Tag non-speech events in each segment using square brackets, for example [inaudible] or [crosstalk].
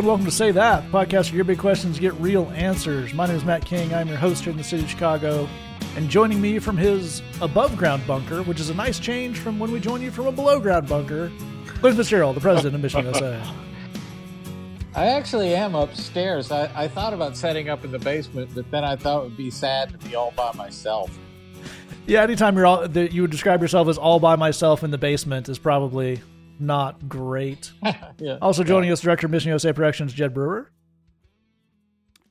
and welcome to Say That, podcast where your big questions get real answers. My name is Matt King. I'm your host here in the city of Chicago. And joining me from his above ground bunker, which is a nice change from when we join you from a below ground bunker, Glenn Fitzgerald, the president of Mission USA. I actually am upstairs. I, I thought about setting up in the basement, but then I thought it would be sad to be all by myself. Yeah, anytime you're all that you would describe yourself as all by myself in the basement is probably not great. [laughs] yeah. Also joining us, director of Mission USA Productions, Jed Brewer.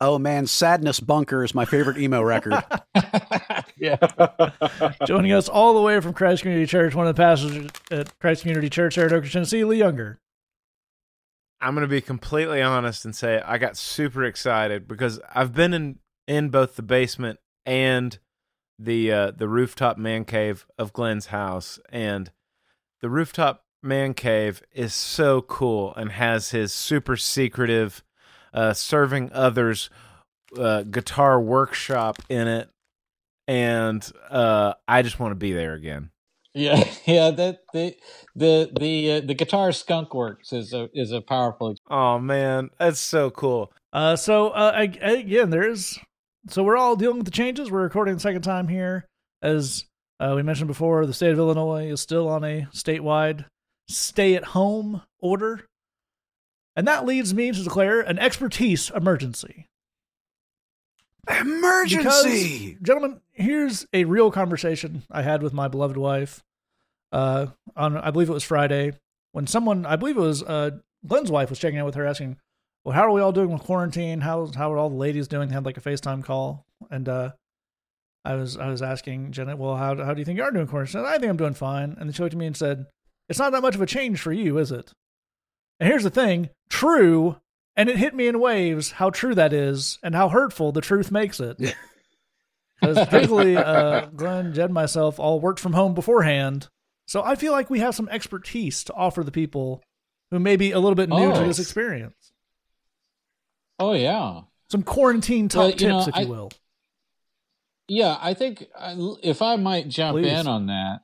Oh man, Sadness Bunker is my favorite emo record. [laughs] yeah. [laughs] Joining us all the way from Christ Community Church, one of the pastors at Christ Community Church, Saratoga, Tennessee, Lee Younger. I'm going to be completely honest and say I got super excited because I've been in in both the basement and the uh, the rooftop man cave of Glenn's house, and the rooftop man cave is so cool and has his super secretive uh, serving others uh, guitar workshop in it, and uh, I just want to be there again. Yeah, [laughs] yeah. That the the the uh, the guitar skunk works is a is a powerful. Oh man, that's so cool. Uh, so uh, again, there's so we're all dealing with the changes. We're recording the second time here, as uh, we mentioned before. The state of Illinois is still on a statewide stay-at-home order, and that leads me to declare an expertise emergency. Emergency, because, gentlemen. Here's a real conversation I had with my beloved wife. Uh, on I believe it was Friday when someone I believe it was uh Glenn's wife was checking in with her asking, "Well, how are we all doing with quarantine? How how are all the ladies doing?" They had like a FaceTime call, and uh, I was I was asking Janet, "Well, how how do you think you are doing quarantine?" Said, I think I'm doing fine, and then she looked at me and said, "It's not that much of a change for you, is it?" And here's the thing: true, and it hit me in waves how true that is and how hurtful the truth makes it. Because particularly uh, Glenn, Jed, and myself all worked from home beforehand, so I feel like we have some expertise to offer the people who may be a little bit new Oh. to this experience. Oh yeah, Some quarantine top Well, tips, know, if I- you will. yeah. I think I- if I might jump Please. in on that,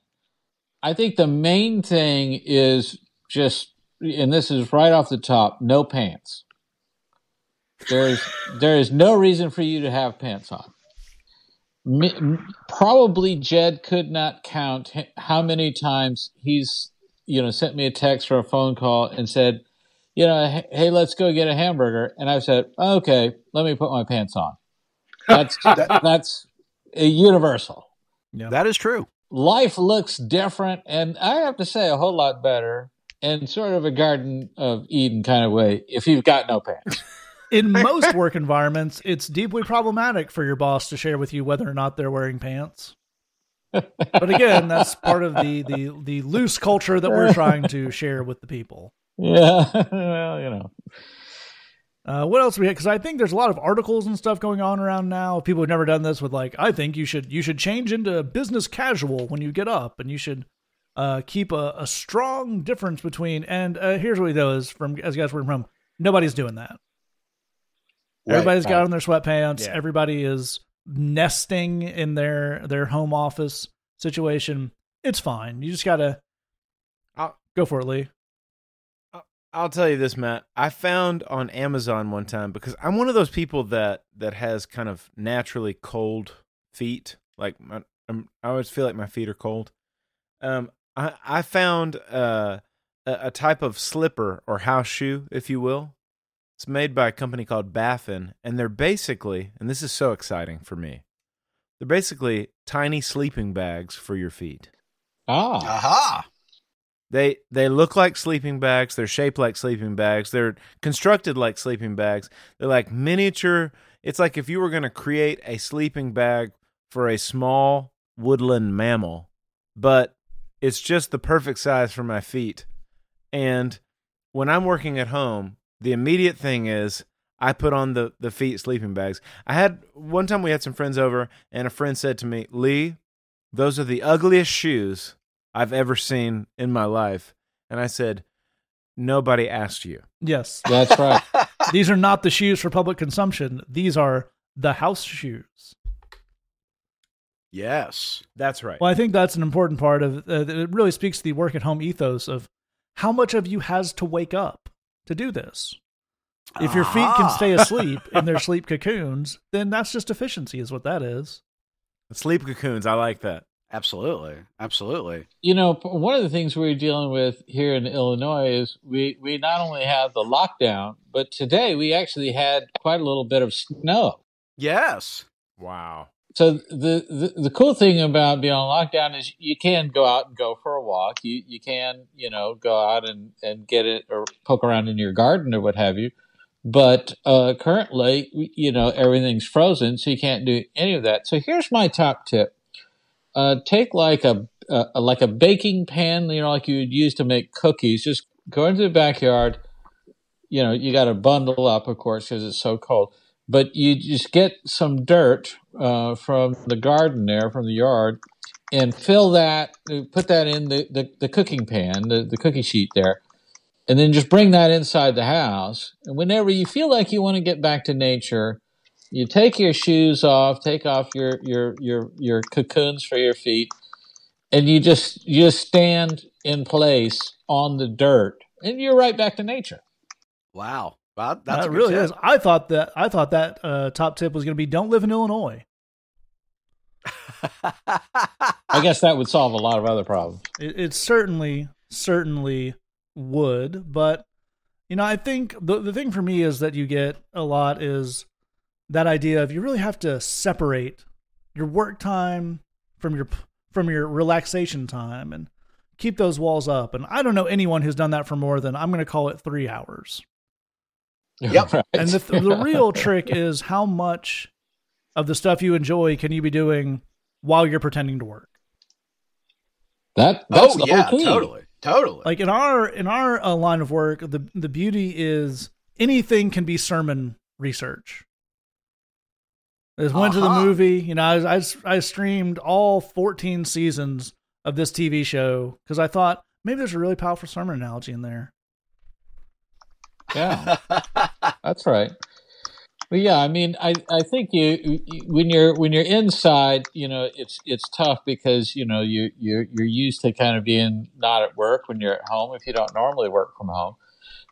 I think the main thing is just, and this is right off the top, no pants. There's there is no reason for you to have pants on. Mi- Probably Jed could not count how many times he's you know sent me a text or a phone call and said, you know, "Hey- hey, let's go get a hamburger, and I've said, okay, let me put my pants on. That's [laughs] that's a universal. that is true. Life looks different, and I have to say, a whole lot better, in sort of a Garden of Eden kind of way, if you've got no pants. [laughs] In most work environments, it's deeply problematic for your boss to share with you whether or not they're wearing pants. But again, that's part of the, the, the loose culture that we're trying to share with the people. [laughs] Yeah, [laughs] well, you know. Uh, what else we had? Because I think there's a lot of articles and stuff going on around now. People who've never done this with like, I think you should you should change into business casual when you get up, and you should uh, keep a, a strong difference between. And uh, here's what we know is from as you guys work from nobody's doing that. Everybody's got on their sweatpants. Yeah. Everybody is nesting in their their home office situation. It's fine. You just gotta I'll- go for it, Lee. I'll tell you this, Matt. I found on Amazon one time because I'm one of those people that that has kind of naturally cold feet. Like my, I'm, I always feel like my feet are cold. Um, I I found uh, a, a type of slipper or house shoe, if you will. It's made by a company called Baffin, and they're basically, and this is so exciting for me. They're basically tiny sleeping bags for your feet. Ah, Aha! They they look like sleeping bags. They're shaped like sleeping bags. They're constructed like sleeping bags. They're like miniature. It's like if you were going to create a sleeping bag for a small woodland mammal, but it's just the perfect size for my feet. And when I'm working at home, the immediate thing is I put on the the feet sleeping bags. I had one time we had some friends over and a friend said to me, "Lee, those are the ugliest shoes I've ever seen in my life." And I said, "Nobody asked you." Yes, [laughs] that's right. [laughs] these are not the shoes for public consumption. These are the house shoes. Yes. That's right. Well, I think that's an important part of uh, it. Really speaks to the work at home ethos of how much of you has to wake up to do this. If your feet can Ah. stay asleep in their [laughs] sleep cocoons, then that's just efficiency, is what that is. Sleep cocoons. I like that. Absolutely. Absolutely. you know, one of the things we're dealing with here in Illinois is we, we not only have the lockdown, but today we actually had quite a little bit of snow. Yes. Wow. So the, the the cool thing about being on lockdown is you can go out and go for a walk. You you can you know go out and, and get it or poke around in your garden or what have you. But uh, currently, you know everything's frozen, so you can't do any of that. So here's my top tip: uh, take like a, like a baking pan, you know, like you would use to make cookies. Just go into the backyard. You know, you got to bundle up, of course, because it's so cold but you just get some dirt uh, from the garden there, from the yard, and fill that, put that in the, the, the cooking pan, the, the cookie sheet there, and then just bring that inside the house. And whenever you feel like you want to get back to nature, you take your shoes off, take off your, your, your, your cocoons for your feet, and you just you just stand in place on the dirt, and you're right back to nature. Wow. Wow. That's that really tip. is. I thought that I thought that uh, top tip was going to be don't live in Illinois. [laughs] I guess that would solve a lot of other problems. It, it certainly, certainly would. But, you know, I think the, the thing for me is that you get a lot is that idea of you really have to separate your work time from your from your relaxation time and keep those walls up. And I don't know anyone who's done that for more than I'm going to call it three hours. [laughs] Yep. Right. And the, the real trick is how much of the stuff you enjoy can you be doing while you're pretending to work. That that's oh the yeah, whole key. totally, totally. like in our in our uh, line of work the the beauty is anything can be sermon research I just went to the Uh-huh. movie you know I, I, I streamed all 14 seasons of this tv show because i thought maybe there's a really powerful sermon analogy in there Yeah, [laughs] that's right. But yeah, I mean, I, I think you, you when you're when you're inside, you know, it's it's tough because you know you you're you're used to kind of being not at work when you're at home if you don't normally work from home.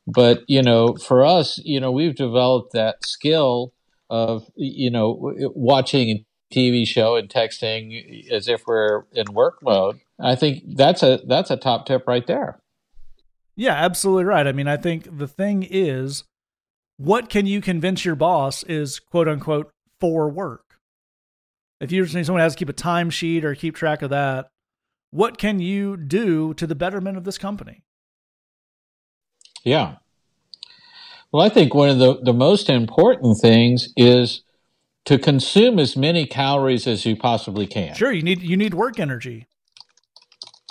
But you know, for us, you know, we've developed that skill of you know watching a TV show and texting as if we're in work mode. I think that's a that's a top tip right there. yeah absolutely right i mean i think the thing is what can you convince your boss is quote unquote for work if you're saying someone has to keep a timesheet or keep track of that what can you do to the betterment of this company Yeah. Well, I think one of the, the most important things is to consume as many calories as you possibly can. Sure, you need you need work energy.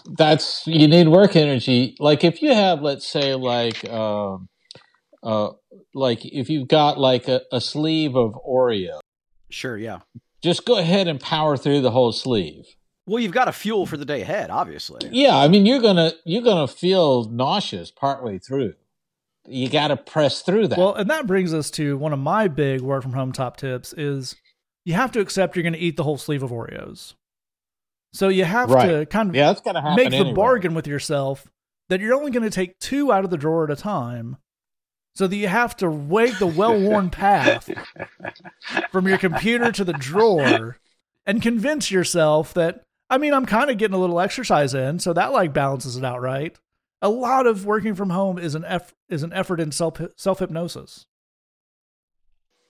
That's you need work energy. Like if you have, let's say, like, um, uh, like if you've got like a, a sleeve of Oreo, sure, yeah. just go ahead and power through the whole sleeve. Well, you've got a fuel for the day ahead, obviously. Yeah, I mean you're gonna you're gonna feel nauseous partway through. You got to press through that. Well, and that brings us to one of my big work from home top tips is you have to accept you're going to eat the whole sleeve of Oreos. So you have to kind of yeah, that's gonna happen. make the anyway. bargain with yourself that you're only going to take two out of the drawer at a time so that you have to wait the well-worn [laughs] path from your computer to the drawer and convince yourself that I mean I'm kind of getting a little exercise in so that like balances it out right. A lot of working from home is an eff- is an effort in self self hypnosis.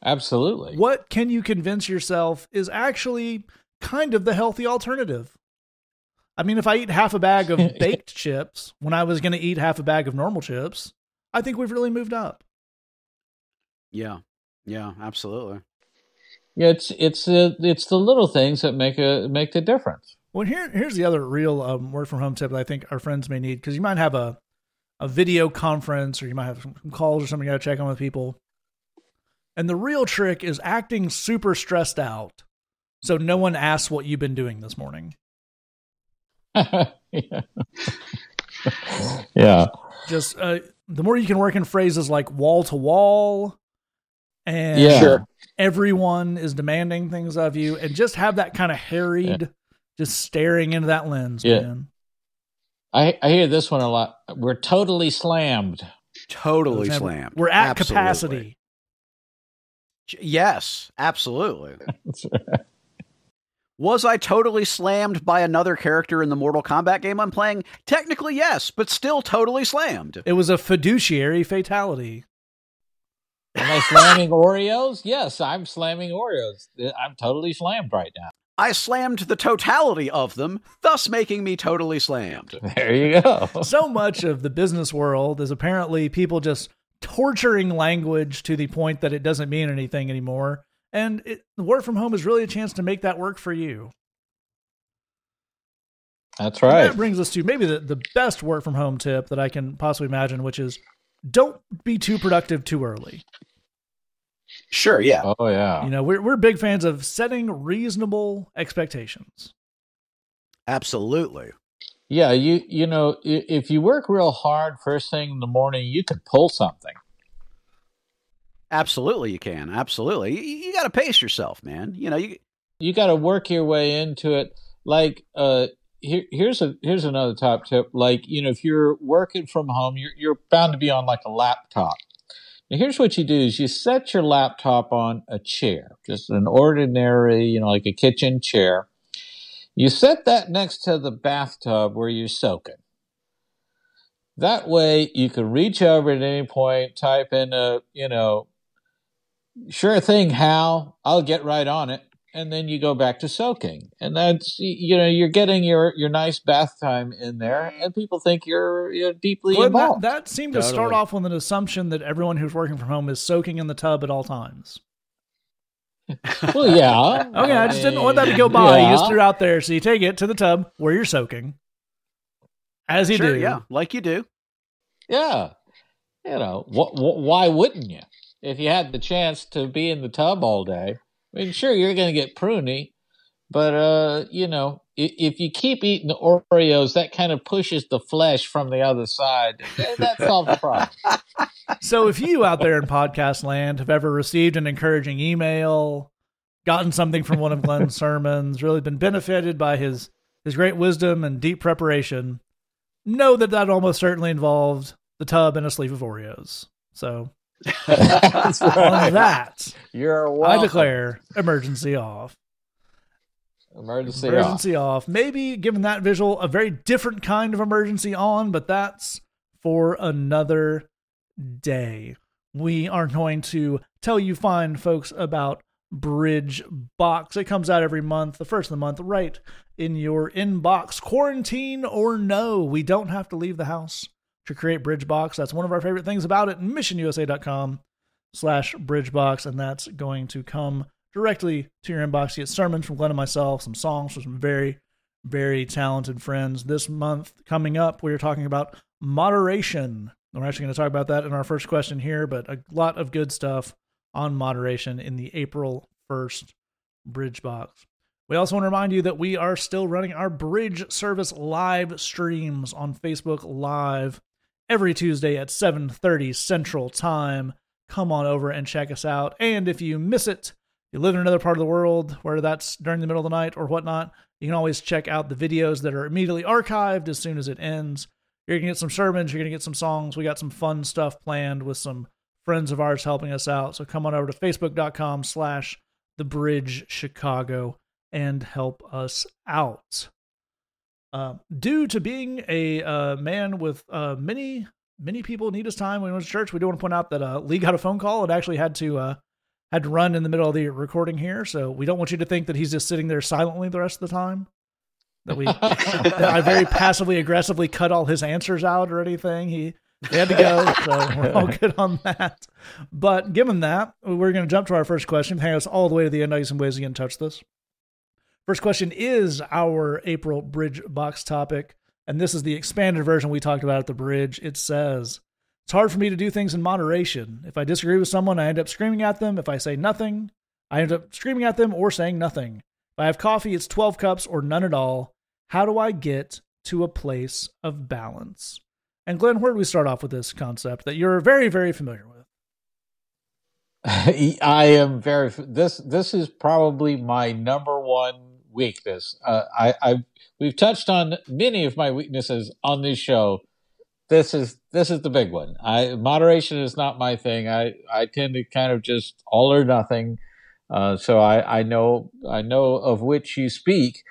Absolutely. What can you convince yourself is actually kind of the healthy alternative? I mean, if I eat half a bag of [laughs] baked chips when I was going to eat half a bag of normal chips, I think we've really moved up. Yeah, yeah, absolutely. Yeah, it's it's uh, it's the little things that make a make the difference. Well, here here's the other real um, work from home tip that I think our friends may need because you might have a a video conference or you might have some calls or something you got to check on with people. And the real trick is acting super stressed out so no one asks what you've been doing this morning. [laughs] yeah. yeah. just uh, the more you can work in phrases like wall to wall and Yeah. Everyone is demanding things of you and just have that kind of harried just staring into that lens Yeah. man I, I hear this one a lot. We're totally slammed. Totally Never- slammed. we're at Absolutely. capacity Yes, absolutely. [laughs] Was I totally slammed by another character in the Mortal Kombat game I'm playing? Technically, yes, but still totally slammed. It was a fiduciary fatality. Am I slamming [laughs] Oreos? Yes, I'm slamming Oreos. I'm totally slammed right now. I slammed the totality of them, thus making me totally slammed. [laughs] There you go. so much of the business world is apparently people just torturing language to the point that it doesn't mean anything anymore. And it, work from home is really a chance to make that work for you. That's And right. That brings us to maybe the, the best work from home tip that I can possibly imagine, which is don't be too productive too early. Sure, yeah. Oh yeah. You know, we're, we're big fans of setting reasonable expectations. Absolutely. Yeah, you you know, if you work real hard first thing in the morning, you can pull something. Absolutely, you can. Absolutely. You, you got to pace yourself, man. You know, you, You got to work your way into it. Like, uh, here, here's a here's another top tip. Like, you know, if you're working from home, you're you're bound to be on like a laptop. Here's what you do: is you set your laptop on a chair, just an ordinary, you know, like a kitchen chair. You set that next to the bathtub where you're soaking. That way, you can reach over at any point, type in a, you know, sure thing, Hal, I'll get right on it. And then you go back to soaking. And that's, you know, you're getting your, your nice bath time in there, and people think you're, you're deeply Glenn, that, involved. that seemed to start off with an assumption that everyone who's working from home is soaking in the tub at all times. [laughs] well, yeah. Okay, I just didn't want that to go by. You just Yeah. threw out there. So you take it to the tub where you're soaking, as you sure, do. yeah, like you do. Yeah. You know, wh- wh- why wouldn't you? If you had the chance to be in the tub all day, I mean, sure, you're going to get pruny, but, uh, you know, i- if you keep eating the Oreos, that kind of pushes the flesh from the other side. That solves the problem. [laughs] So if you out there in podcast land have ever received an encouraging email, gotten something from one of Glenn's sermons, really been benefited by his his great wisdom and deep preparation, know that that almost certainly involved the tub and a sleeve of Oreos. So [laughs] on that, You're I declare emergency off. emergency, off. off. Maybe given that visual, a very different kind of emergency on, but that's for another day. We are going to tell you fine folks about Bridge Box. It comes out every month, the first of the month, right in your inbox. Quarantine or no, we don't have to leave the house to create Bridge Box. That's one of our favorite things about it. MissionUSA.com slash bridgebox, and that's going to come directly to your inbox. You get sermons from Glenn and myself, some songs from some very, very talented friends. This month coming up, we are talking about moderation. We're actually going to talk about that in our first question here, but a lot of good stuff on moderation in the April 1st Bridge Box. We also want to remind you that we are still running our Bridge service live streams on Facebook Live every Tuesday at 7:30 Central Time. Come on over and check us out. And if you miss it, you live in another part of the world where that's during the middle of the night or whatnot, you can always check out the videos that are immediately archived as soon as it ends. You're going to get some sermons, you're going to get some songs. We got some fun stuff planned with some friends of ours helping us out. So come on over to facebook.com slash the bridge Chicago and help us out. Uh, due to being a uh, man with uh, many, many people need his time when he went to church, we do want to point out that uh, Lee got a phone call and actually had to uh, had to run in the middle of the recording here. So we don't want you to think that he's just sitting there silently the rest of the time. That we, that I very [laughs] passively aggressively cut all his answers out or anything. He, had to go, so we're all [laughs] good on that. But given that, we're going to jump to our first question. Hang us all the way to the end. I got some ways to get in touch with us. First question is our April Bridge Box topic, and this is the expanded version we talked about at the bridge. It says, It's hard for me to do things in moderation. If I disagree with someone, I end up screaming at them. If I say nothing, I end up screaming at them or saying nothing. If I have coffee, it's 12 cups or none at all. How do I get to a place of balance? And Glenn, where do we start off with this concept that you're very, very familiar with? [laughs] I am very. This this is probably my number one weakness. Uh, I I we've touched on many of my weaknesses on this show. this is this is the big one. I moderation is not my thing. I I tend to kind of just all or nothing. Uh, so I I know I know of which you speak.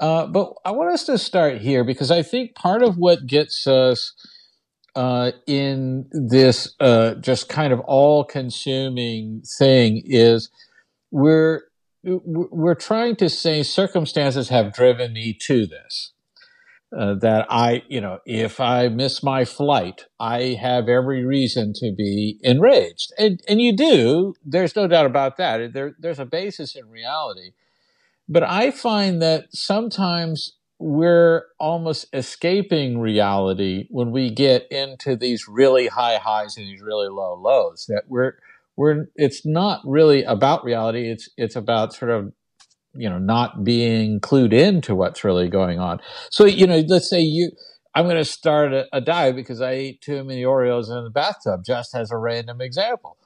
Uh, but I want us to start here because I think part of what gets us uh, in this uh, just kind of all-consuming thing is we're we're trying to say circumstances have driven me to this. Uh, that I, you know, if I miss my flight, I have every reason to be enraged, and and you do. There's no doubt about that. There, there's a basis in reality, but I find that sometimes we're almost escaping reality when we get into these really high highs and these really low lows. That we're we're it's not really about reality. It's it's about sort of you know not being clued into what's really going on. So you know, let's say you. I'm going to start a, a diet because I ate too many Oreos in the bathtub, just as a random example.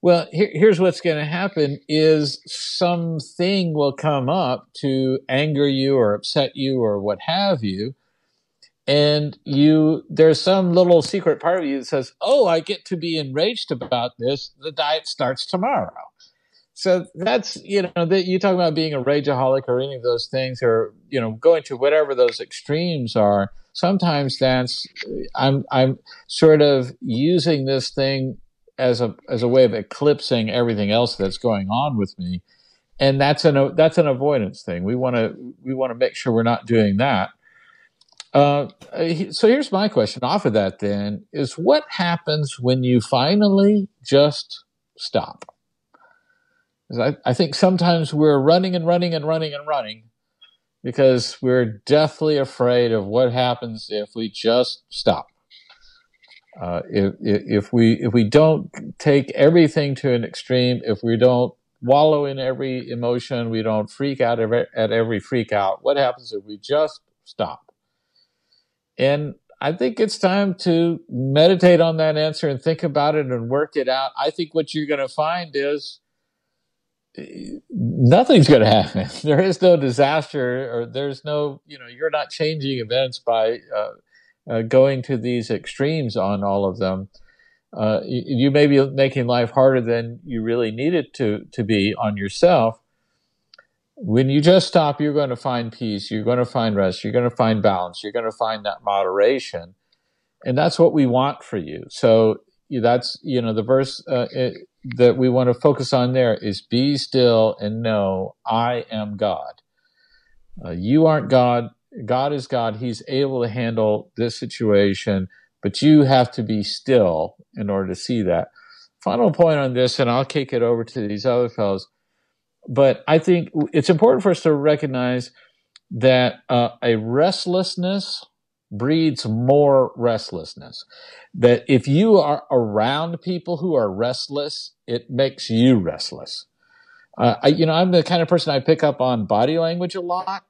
Well, here, here's what's going to happen is something will come up to anger you or upset you or what have you. And you, there's some little secret part of you that says, Oh, I get to be enraged about this. The diet starts tomorrow. So that's you know that you talk about being a rageaholic or any of those things or you know going to whatever those extremes are. Sometimes that's i'm i'm sort of using this thing as a as a way of eclipsing everything else that's going on with me. And that's an that's an avoidance thing. We want to we want to make sure we're not doing that uh, so here's my question off of that then is what happens when you finally just stop I, I think sometimes we're running and running and running and running because we're deathly afraid of what happens if we just stop. Uh, if, if we if we don't take everything to an extreme, if we don't wallow in every emotion, we don't freak out at every freak out. What happens if we just stop? And I think it's time to meditate on that answer and think about it and work it out. I think what you're going to find is nothing's going to happen. [laughs] There is no disaster, or there's no, you know, you're not changing events by uh, uh, going to these extremes on all of them. Uh, you, you, may be making life harder than you really need it to to be on yourself. When you just stop, you're going to find peace. You're going to find rest. You're going to find balance. You're going to find that moderation, and that's what we want for you. So that's you know the verse uh, it, that we want to focus on there is be still and know I am God. Uh, you aren't God. God is God. He's able to handle this situation, but you have to be still in order to see that. Final point on this, and I'll kick it over to these other fellows. But I think it's important for us to recognize that uh, a restlessness breeds more restlessness. That if you are around people who are restless, it makes you restless. Uh, I, you know, I'm the kind of person I pick up on body language a lot,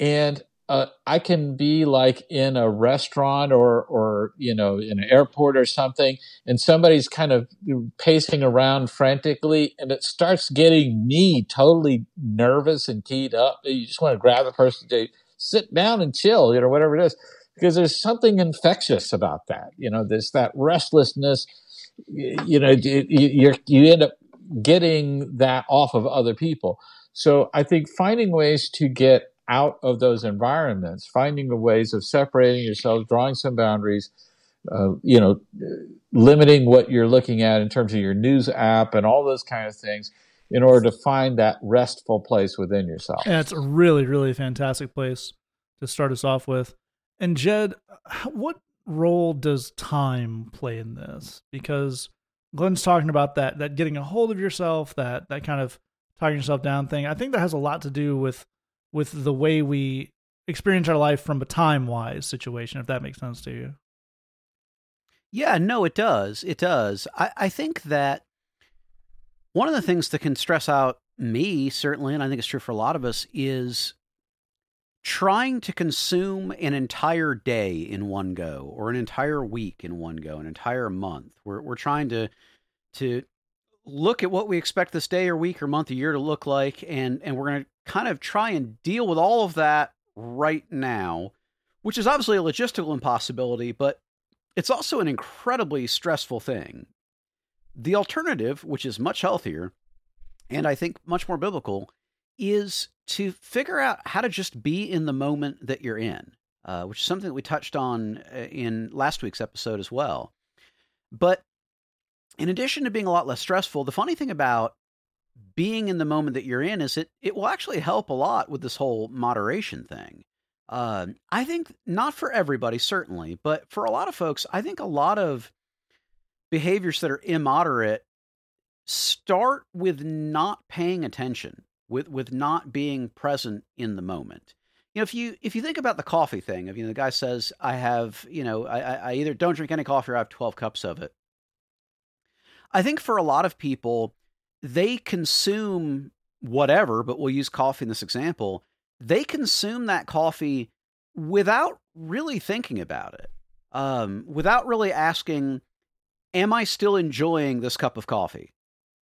and uh, I can be like in a restaurant or, or you know, in an airport or something, and somebody's kind of pacing around frantically, and it starts getting me totally nervous and keyed up. You just want to grab the person to sit down and chill, you know, whatever it is because there's something infectious about that. You know, there's that restlessness. You know, you you end up getting that off of other people. So I think finding ways to get out of those environments, finding the ways of separating yourselves, drawing some boundaries, uh, you know, limiting what you're looking at in terms of your news app and all those kind of things in order to find that restful place within yourself. Yeah, it's a really, really fantastic place to start us off with. And Jed, what role does time play in this? Because Glenn's talking about that that getting a hold of yourself, that that kind of talking yourself down thing. I think that has a lot to do with with the way we experience our life from a time wise situation, if that makes sense to you. Yeah, no, it does. It does. I, I think that one of the things that can stress out me, certainly, and I think it's true for a lot of us, is trying to consume an entire day in one go or an entire week in one go an entire month we're, we're trying to to look at what we expect this day or week or month or year to look like and and we're going to kind of try and deal with all of that right now which is obviously a logistical impossibility but it's also an incredibly stressful thing. The alternative, which is much healthier and I think much more biblical, is to figure out how to just be in the moment that you're in, uh, which is something that we touched on uh, in last week's episode as well. But in addition to being a lot less stressful, the funny thing about being in the moment that you're in is it it will actually help a lot with this whole moderation thing. Uh, I think not for everybody certainly, but for a lot of folks, I think a lot of behaviors that are immoderate start with not paying attention, with with not being present in the moment. You know, if you if you think about the coffee thing, if you know the guy says, "I have," you know, I, I either don't drink any coffee or I have twelve cups of it. I think for a lot of people, they consume whatever, but we'll use coffee in this example. They consume that coffee without really thinking about it, um, without really asking, "Am I still enjoying this cup of coffee?"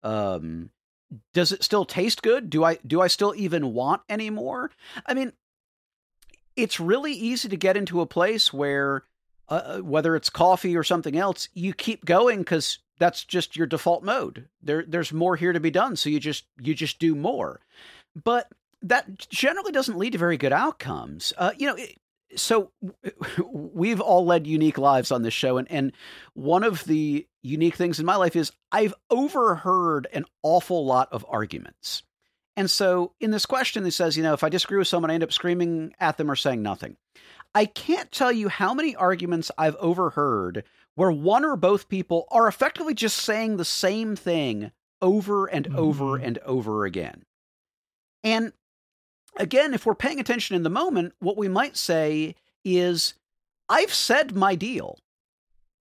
Um, does it still taste good? Do I do I still even want any more? I mean, it's really easy to get into a place where uh, uh whether it's coffee or something else, you keep going because that's just your default mode. There there's more here to be done, so you just you just do more. But that generally doesn't lead to very good outcomes. Uh, you know, so [laughs] we've all led unique lives on this show and, and one of the unique things in my life is i've overheard an awful lot of arguments and so in this question it says you know if i disagree with someone i end up screaming at them or saying nothing i can't tell you how many arguments i've overheard where one or both people are effectively just saying the same thing over and mm-hmm. over and over again and again, if we're paying attention in the moment, what we might say is, I've said my deal.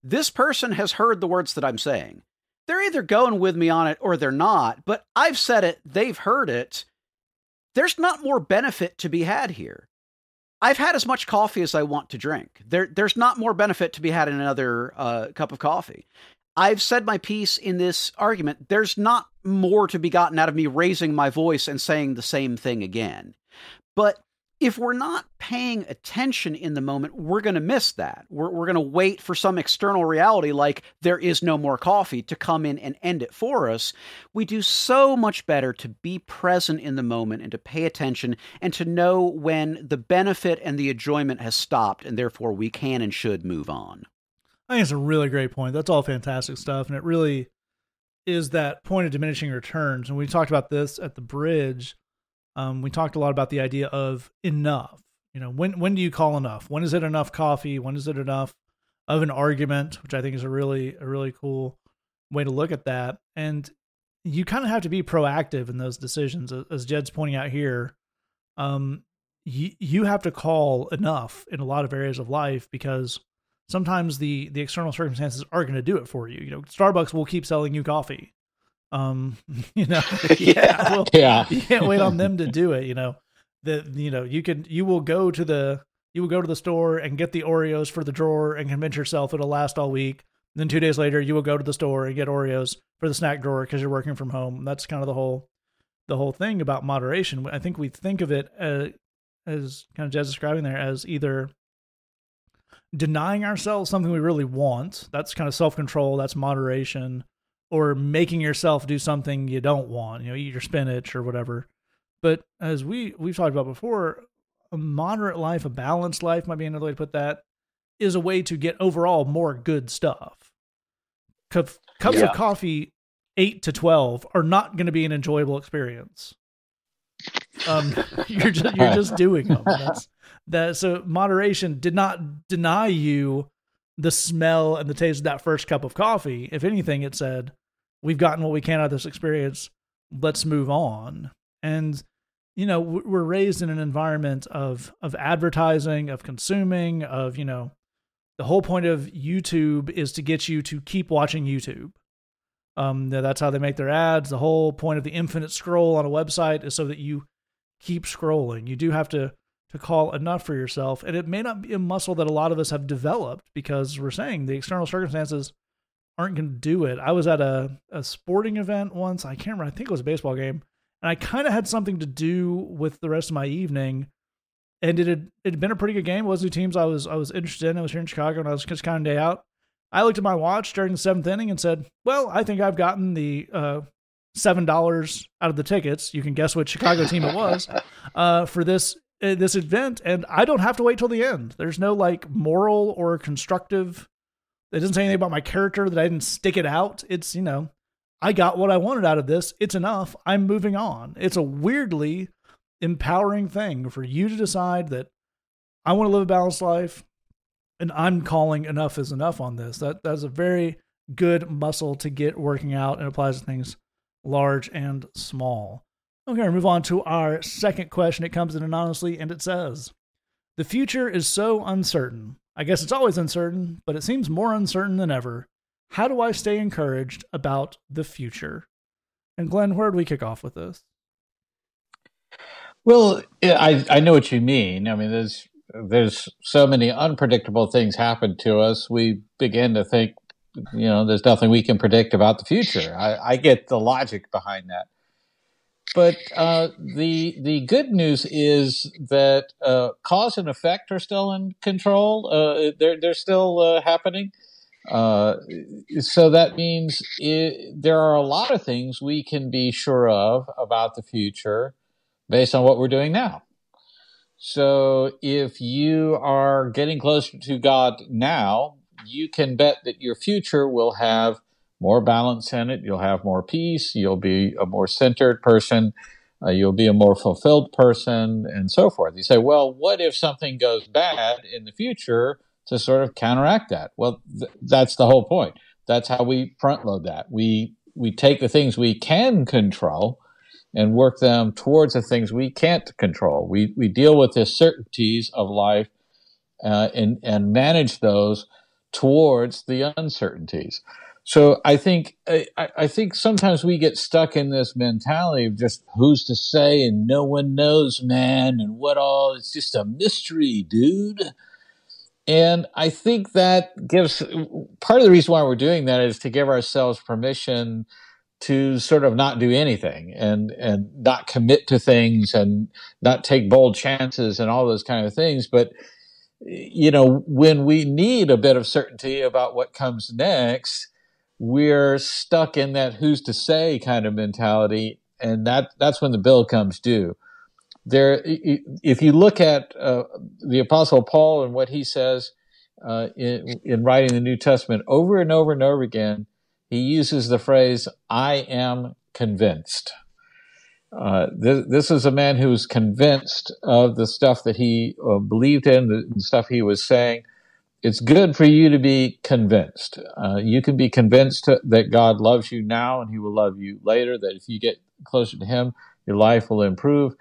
This person has heard the words that I'm saying. They're either going with me on it or they're not, but I've said it, they've heard it. There's not more benefit to be had here. I've had as much coffee as I want to drink. There, there's not more benefit to be had in another uh, cup of coffee. I've said my piece in this argument. There's not more to be gotten out of me raising my voice and saying the same thing again. But if we're not paying attention in the moment, we're going to miss that. We're, we're going to wait for some external reality like there is no more coffee to come in and end it for us. We do so much better to be present in the moment and to pay attention and to know when the benefit and the enjoyment has stopped, and therefore we can and should move on. I think it's a really great point. That's all fantastic stuff. And it really is that point of diminishing returns. And we talked about this at the bridge um, we talked a lot about the idea of enough. You know, when when do you call enough? When is it enough coffee? When is it enough of an argument? Which I think is a really a really cool way to look at that. And you kind of have to be proactive in those decisions, as Jed's pointing out here. Um, you you have to call enough in a lot of areas of life because sometimes the the external circumstances are going to do it for you. You know, Starbucks will keep selling you coffee um, [laughs] you know, [laughs] yeah, well, yeah. You can't wait on them to do it. You know, that you know you can you will go to the you will go to the store and get the Oreos for the drawer and convince yourself it'll last all week. And then two days later, you will go to the store and get Oreos for the snack drawer because you're working from home. That's kind of the whole the whole thing about moderation. I think we think of it as, as kind of Jed's describing there as either denying ourselves something we really want. That's kind of self control. That's moderation or making yourself do something you don't want, you know, eat your spinach or whatever. But as we we've talked about before, a moderate life, a balanced life might be another way to put that, is a way to get overall more good stuff. Cup, cups yeah. of coffee, eight to twelve, are not going to be an enjoyable experience. Um, [laughs] you're just you're just doing them. That's that. So moderation did not deny you the smell and the taste of that first cup of coffee. If anything, it said, We've gotten what we can out of this experience. Let's move on. And, you know, we're raised in an environment of of advertising, of consuming, of, you know, the whole point of YouTube is to get you to keep watching YouTube. Um, that's how they make their ads. The whole point of the infinite scroll on a website is so that you keep scrolling. You do have to to call enough for yourself. And it may not be a muscle that a lot of us have developed because we're saying the external circumstances aren't going to do it. I was at a, a sporting event once. I can't remember. I think it was a baseball game. And I kind of had something to do with the rest of my evening. And it had, it had been a pretty good game. It was two teams I was I was interested in. I was here in Chicago and I was just kind of day out. I looked at my watch during the seventh inning and said, "Well, I think I've gotten the uh, seven dollars out of the tickets. You can guess which Chicago team it was uh, for this Uh, this event, and I don't have to wait till the end. There's no like moral or constructive. It doesn't say anything about my character that I didn't stick it out. It's you know, I got what I wanted out of this. It's enough. I'm moving on. It's a weirdly empowering thing for you to decide that I want to live a balanced life and I'm calling enough is enough on this. That that's a very good muscle to get working out and applies to things large and small. Okay, we move on to our second question. It comes in anonymously and it says, The future is so uncertain. I guess it's always uncertain, but it seems more uncertain than ever. How do I stay encouraged about the future? And Glenn, where do we kick off with this? Well, I I know what you mean. I mean, there's there's so many unpredictable things happen to us. We begin to think, you know, there's nothing we can predict about the future. I, I get the logic behind that. But uh, the the good news is that uh, cause and effect are still in control. Uh, they're they're still uh, happening. Uh, so that means it, there are a lot of things we can be sure of about the future based on what we're doing now. So if you are getting closer to God now, you can bet that your future will have more balance in it. You'll have more peace. You'll be a more centered person. Uh, you'll be a more fulfilled person and so forth. You say, well, what if something goes bad in the future to sort of counteract that? Well, th- that's the whole point. That's how we front load that. We, we take the things we can control and work them towards the things we can't control. We, we deal with the certainties of life uh, and, and manage those towards the uncertainties. So I think I, I, think sometimes we get stuck in this mentality of just who's to say and no one knows, man, and what all. It's just a mystery, dude. And I think that gives part of the reason why we're doing that is to give ourselves permission to sort of not do anything and and not commit to things and not take bold chances and all those kind of things but you know when we need a bit of certainty about what comes next we're stuck in that who's to say kind of mentality and that that's when the bill comes due there if you look at uh, the apostle paul and what he says uh, in, in writing the new testament over and over and over again he uses the phrase, I am convinced. Uh, this, this, is a man who was convinced of the stuff that he uh, believed in, the, the, stuff he was saying. It's good for you to be convinced. Uh, you can be convinced that God loves you now and he will love you later, that if you get closer to him, your life will improve.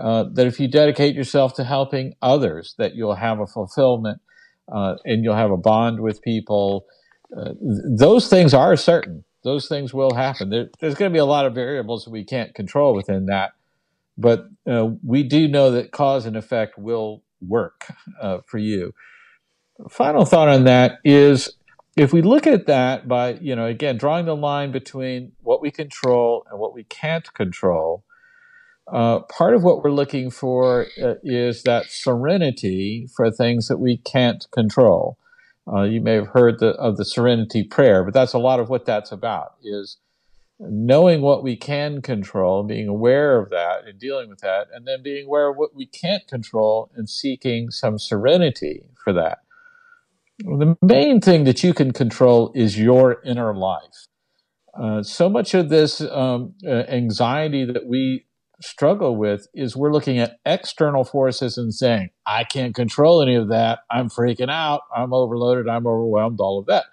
Uh, that if you dedicate yourself to helping others, that you'll have a fulfillment uh, and you'll have a bond with people uh, those things are certain. Those things will happen. There, there's going to be a lot of variables we can't control within that, but uh, we do know that cause and effect will work uh, for you. Final thought on that is if we look at that by, you know, again, drawing the line between what we control and what we can't control, uh, part of what we're looking for uh, is that serenity for things that we can't control. Uh, you may have heard the, of the serenity prayer, but that's a lot of what that's about is knowing what we can control, being aware of that and dealing with that, and then being aware of what we can't control and seeking some serenity for that. The main thing that you can control is your inner life. Uh, so much of this um, uh, anxiety that we struggle with is we're looking at external forces and saying, I can't control any of that. I'm freaking out. I'm overloaded. I'm overwhelmed, all of that.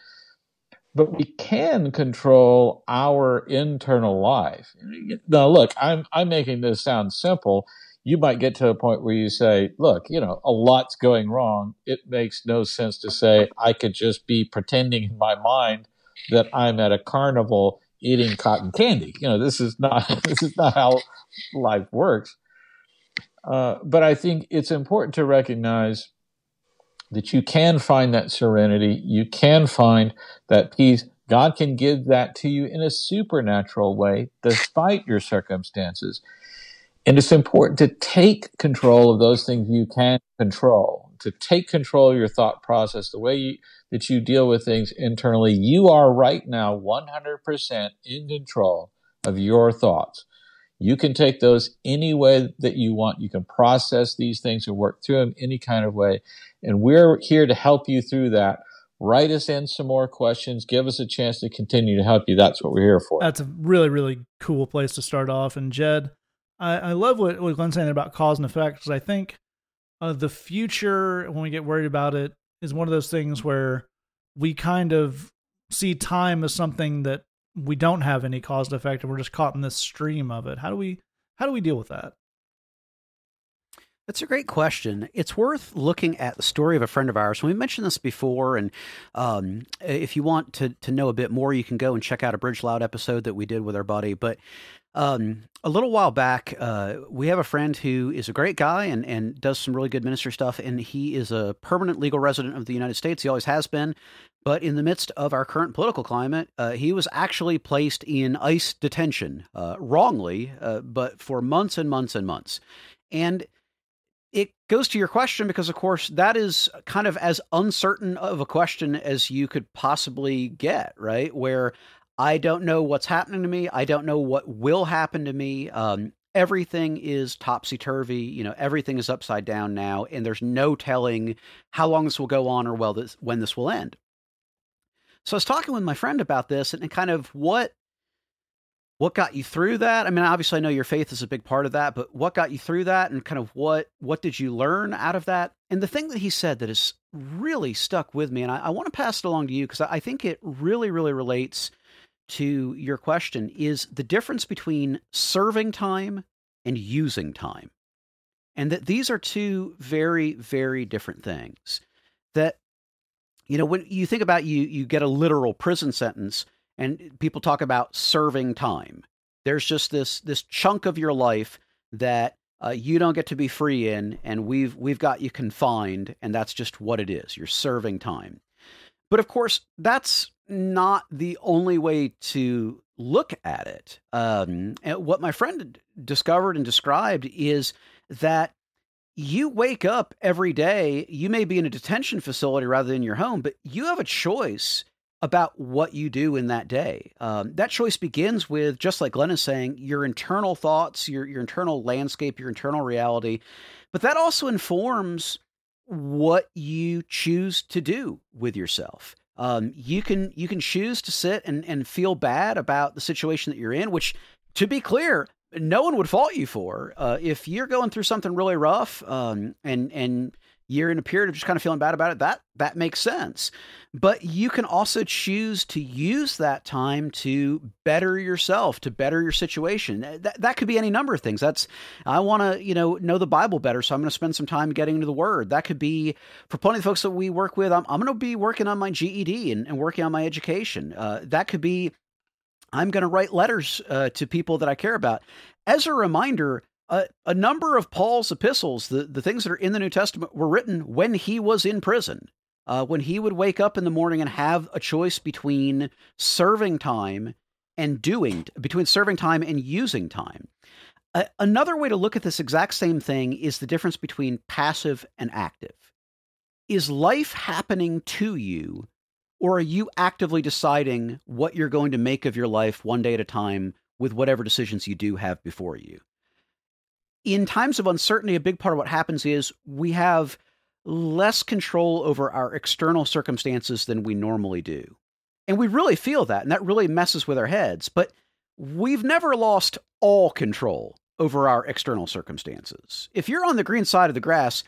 But we can control our internal life. Now, look, I'm, I'm making this sound simple. You might get to a point where you say, look, you know, a lot's going wrong. It makes no sense to say I could just be pretending in my mind that I'm at a carnival eating cotton candy. You know, this is not [laughs] this is not how life works. Uh, but I think it's important to recognize that you can find that serenity. You can find that peace. God can give that to you in a supernatural way, despite your circumstances. And it's important to take control of those things you can control, to take control of your thought process, the way you, that you deal with things internally. You are right now 100% in control of your thoughts. You can take those any way that you want. You can process these things and work through them any kind of way. And we're here to help you through that. Write us in some more questions. Give us a chance to continue to help you. That's what we're here for. That's a really, really cool place to start off. And Jed, I, I love what, what Glenn's saying about cause and effect because I think uh, the future, when we get worried about it, is one of those things where we kind of see time as something that we don't have any cause and effect and we're just caught in this stream of it how do we how do we deal with that that's a great question. It's worth looking at the story of a friend of ours. We mentioned this before, and um, if you want to to know a bit more, you can go and check out a Bridge Loud episode that we did with our buddy. But um, a little while back, uh, we have a friend who is a great guy and, and does some really good ministry stuff, and he is a permanent legal resident of the United States. He always has been. But in the midst of our current political climate, uh, he was actually placed in ICE detention, uh, wrongly, uh, but for months and months and months. And it goes to your question because, of course, that is kind of as uncertain of a question as you could possibly get, right? Where I don't know what's happening to me. I don't know what will happen to me. Um, everything is topsy turvy. You know, everything is upside down now, and there's no telling how long this will go on or well this, when this will end. So I was talking with my friend about this and, kind of what what got you through that? I mean, obviously I know your faith is a big part of that, but what got you through that and kind of what what did you learn out of that? And the thing that he said that has really stuck with me, and I, I want to pass it along to you because I, I think it really, really relates to your question, is the difference between serving time and using time. And that these are two very, very different things. That you know, when you think about you, you get a literal prison sentence, and people talk about serving time. There's just this this chunk of your life that uh, you don't get to be free in, and we've we've got you confined, and that's just what it is. You're serving time. But of course, that's not the only way to look at it. Um, what my friend discovered and described is that you wake up every day, you may be in a detention facility rather than your home, but you have a choice about what you do in that day. Um, that choice begins with, just like Glenn is saying, your internal thoughts, your, your internal landscape, your internal reality. But that also informs what you choose to do with yourself. Um, you can you can choose to sit and, and feel bad about the situation that you're in, which to be clear, no one would fault you for. Uh, if you're going through something really rough, um, and and you're in a period of just kind of feeling bad about it, that that makes sense. But you can also choose to use that time to better yourself, to better your situation. That that could be any number of things. That's I want to you know know the Bible better, so I'm going to spend some time getting into the Word. That could be for plenty of folks that we work with. I'm I'm going to be working on my GED and, and working on my education. Uh, that could be I'm going to write letters uh, to people that I care about. As a reminder, uh, a number of Paul's epistles, the, the things that are in the New Testament, were written when he was in prison. Uh, when he would wake up in the morning and have a choice between serving time and doing, between serving time and using time. Another way to look at this exact same thing is the difference between passive and active. Is life happening to you or are you actively deciding what you're going to make of your life one day at a time with whatever decisions you do have before you? In times of uncertainty, a big part of what happens is we have less control over our external circumstances than we normally do. And we really feel that, and that really messes with our heads. But we've never lost all control over our external circumstances. If you're on the green side of the grass,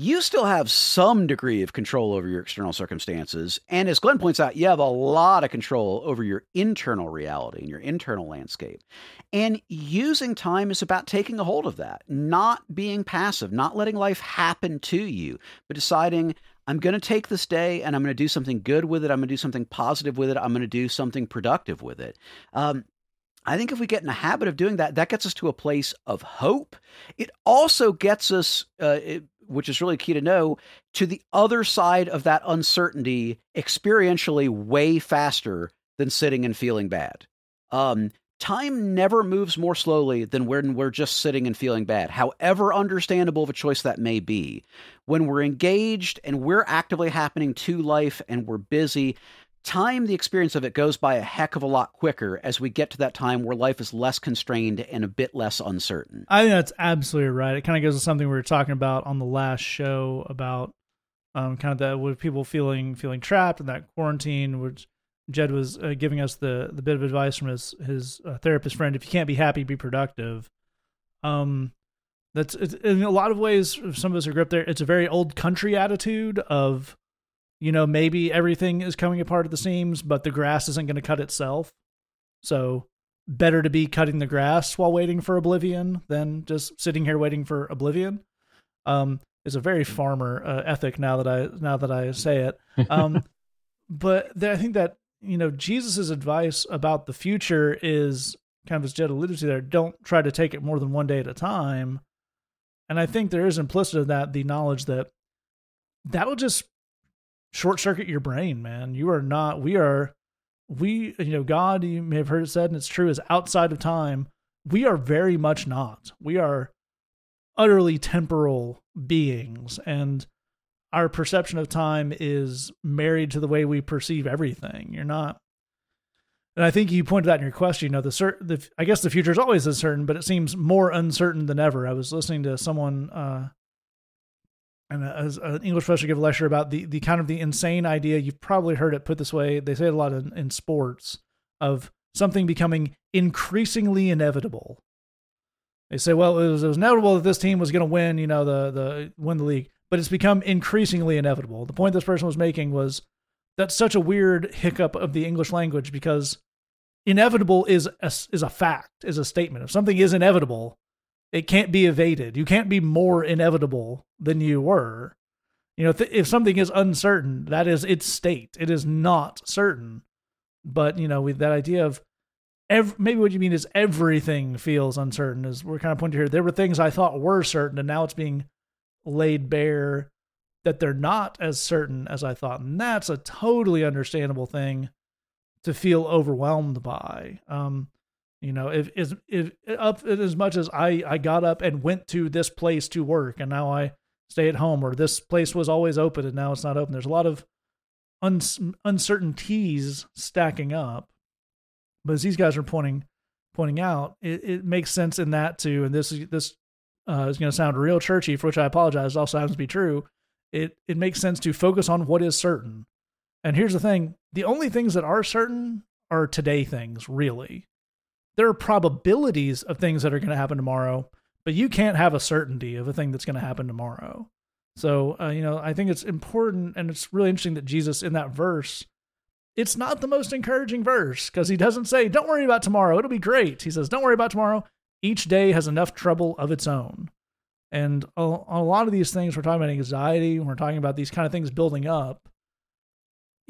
you still have some degree of control over your external circumstances. And as Glenn points out, you have a lot of control over your internal reality and your internal landscape. And using time is about taking a hold of that, not being passive, not letting life happen to you, but deciding, I'm going to take this day and I'm going to do something good with it. I'm going to do something positive with it. I'm going to do something productive with it. Um, I think if we get in a habit of doing that, that gets us to a place of hope. It also gets us, uh, it, which is really key to know, to the other side of that uncertainty experientially way faster than sitting and feeling bad. Um, time never moves more slowly than when we're just sitting and feeling bad, however understandable of a choice that may be. When we're engaged and we're actively happening to life and we're busy, time, the experience of it goes by a heck of a lot quicker as we get to that time where life is less constrained and a bit less uncertain. I think that's absolutely right. It kind of goes to something we were talking about on the last show about um, kind of that with people feeling feeling trapped in that quarantine, which Jed was uh, giving us the the bit of advice from his his uh, therapist friend: if you can't be happy, be productive. Um, that's in a lot of ways. Some of us are gripped there. It's a very old country attitude of, you know, maybe everything is coming apart at the seams, but the grass isn't going to cut itself. So better to be cutting the grass while waiting for oblivion than just sitting here waiting for oblivion. Um, is a very farmer uh, ethic now that I now that I say it. Um, [laughs] but I think that you know Jesus's advice about the future is kind of as Jed alluded to there. Don't try to take it more than one day at a time. And I think there is implicit in that the knowledge that that'll just short circuit your brain, man. You are not. We are. We you know God. You may have heard it said, and it's true. Is outside of time. We are very much not. We are utterly temporal beings and our perception of time is married to the way we perceive everything you're not and i think you pointed out in your question you know the, cer- the i guess the future is always uncertain but it seems more uncertain than ever i was listening to someone uh and as an english professor give a lecture about the the kind of the insane idea you've probably heard it put this way they say it a lot in, in sports of something becoming increasingly inevitable they say, well, it was, it was inevitable that this team was going to win, you know, the the win the league, but it's become increasingly inevitable. The point this person was making was that's such a weird hiccup of the English language because inevitable is a, is a fact, is a statement. If something is inevitable, it can't be evaded. You can't be more inevitable than you were. You know, th- if something is uncertain, that is its state. It is not certain. But you know, with that idea of maybe what you mean is everything feels uncertain. Is we're kind of pointing here. There were things I thought were certain, and now it's being laid bare that they're not as certain as I thought, and that's a totally understandable thing to feel overwhelmed by. Um, you know, if if, if up as much as I I got up and went to this place to work, and now I stay at home, or this place was always open and now it's not open. There's a lot of un- uncertainties stacking up but as these guys are pointing pointing out, it, it makes sense in that too. And this is this uh, is going to sound real churchy, for which I apologize. It also happens to be true. It it makes sense to focus on what is certain. And here's the thing: the only things that are certain are today things. Really, there are probabilities of things that are going to happen tomorrow, but you can't have a certainty of a thing that's going to happen tomorrow. So, uh, you know, I think it's important and it's really interesting that Jesus in that verse it's not the most encouraging verse because he doesn't say, Don't worry about tomorrow. It'll be great. He says, Don't worry about tomorrow. Each day has enough trouble of its own. And a, a lot of these things, we're talking about anxiety, we're talking about these kind of things building up.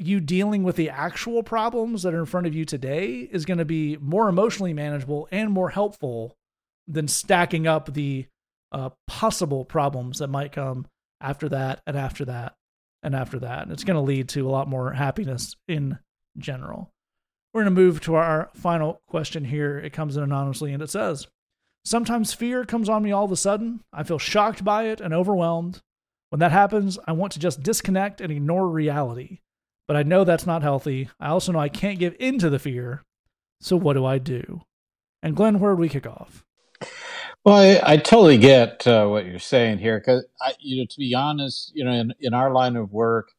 You dealing with the actual problems that are in front of you today is going to be more emotionally manageable and more helpful than stacking up the uh, possible problems that might come after that and after that and after that. And it's going to lead to a lot more happiness in general. We're going to move to our final question here. It comes in anonymously and it says, Sometimes fear comes on me all of a sudden. I feel shocked by it and overwhelmed. When that happens, I want to just disconnect and ignore reality. But I know that's not healthy. I also know I can't give in to the fear. So what do I do? And Glenn, where do we kick off? Well, I, I totally get uh, what you're saying here because, you know, to be honest, you know, in, in our line of work,